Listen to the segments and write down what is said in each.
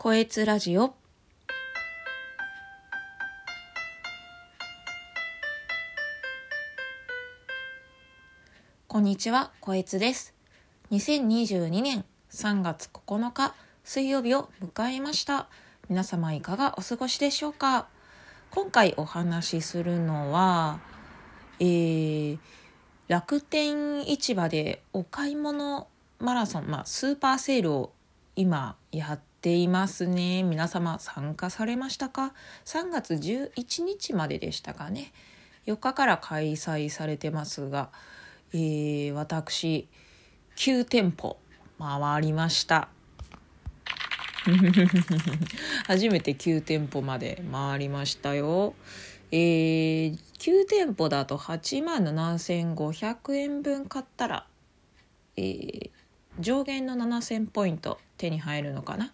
こえつラジオこんにちは、こえつです。2022年3月9日水曜日を迎えました。皆様いかがお過ごしでしょうか？今回お話しするのは、えー、楽天市場でお買い物マラソン、まあ、スーパーセールを今やっていますね。皆様参加されましたか ?3 月11日まででしたかね。4日から開催されてますが、えー、私、9店舗回りました。初めて9店舗まで回りましたよ。えー、9店舗だと8万7500円分買ったら、えー、上限の7000ポイント手に入るのかな？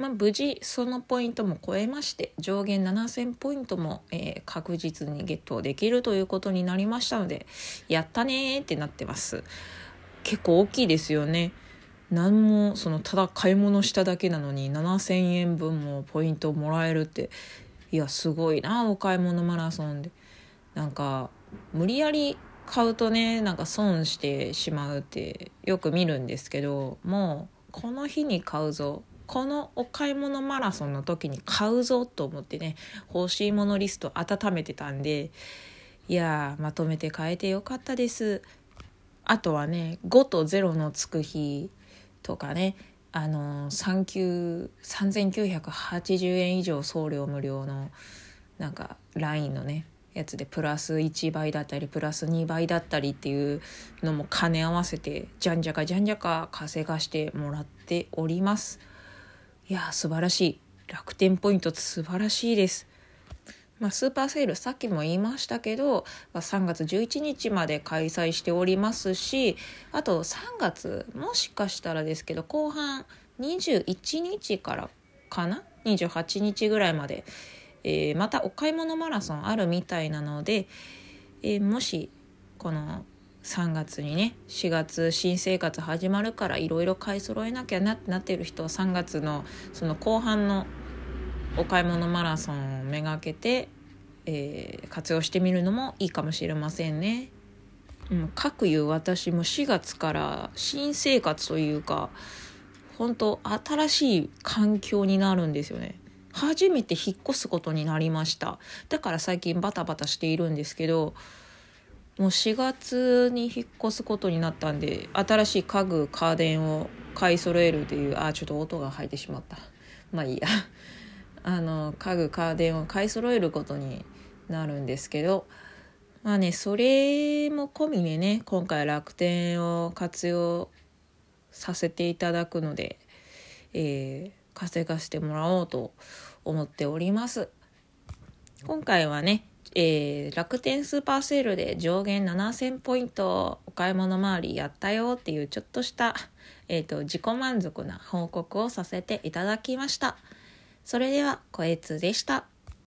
まあ、無事そのポイントも超えまして上限7000ポイントも、えー、確実にゲットできるということになりましたのでやったねーってなってます。結構大きいですよね。何もそのただ買い物しただけなのに7000円分もポイントもらえるっていやすごいなお買い物マラソンで。なんか無理やり買うとねなんか損してしまうってよく見るんですけどもうこの日に買うぞ。このお買い物マラソンの時に買うぞと思ってね欲しいものリスト温めてたんでいやまとめて買えてよかったです。あとはね5と0のつく日とかねあの3980円以上送料無料のなんか LINE のねやつでプラス1倍だったりプラス2倍だったりっていうのも兼ね合わせてじゃんじゃかじゃんじゃか稼がしてもらっております。いや素晴らしい。楽天ポイントって素晴らしいです。まあ、スーパーセールさっきも言いましたけど、まあ、3月11日まで開催しておりますしあと3月もしかしたらですけど後半21日からかな？28日ぐらいまで、えー、またお買い物マラソンあるみたいなので、えー、もしこの3月にね4月新生活始まるからいろいろ買い揃えなきゃなってなってる人は3月のその後半のお買い物マラソンをめがけて、えー、活用してみるのもいいかもしれませんね。うん、かくいう私も4月から新生活というか本当新しい環境になるんですよね。初めて引っ越すことになりましただから最近バタバタしているんですけどもう4月に引っ越すことになったんで新しい家具家電を買い揃えるというあちょっと音が入ってしまった。まあいいや。あの家具家電を買い揃えることになるんですけどまあねそれも込みでね今回楽天を活用させていただくので、えー、稼がしてもらおうと思っております。今回はね、えー、楽天スーパーセールで上限7000ポイントお買い物回りやったよっていうちょっとした、えー、と自己満足な報告をさせていただきました。それでは、こえつでした。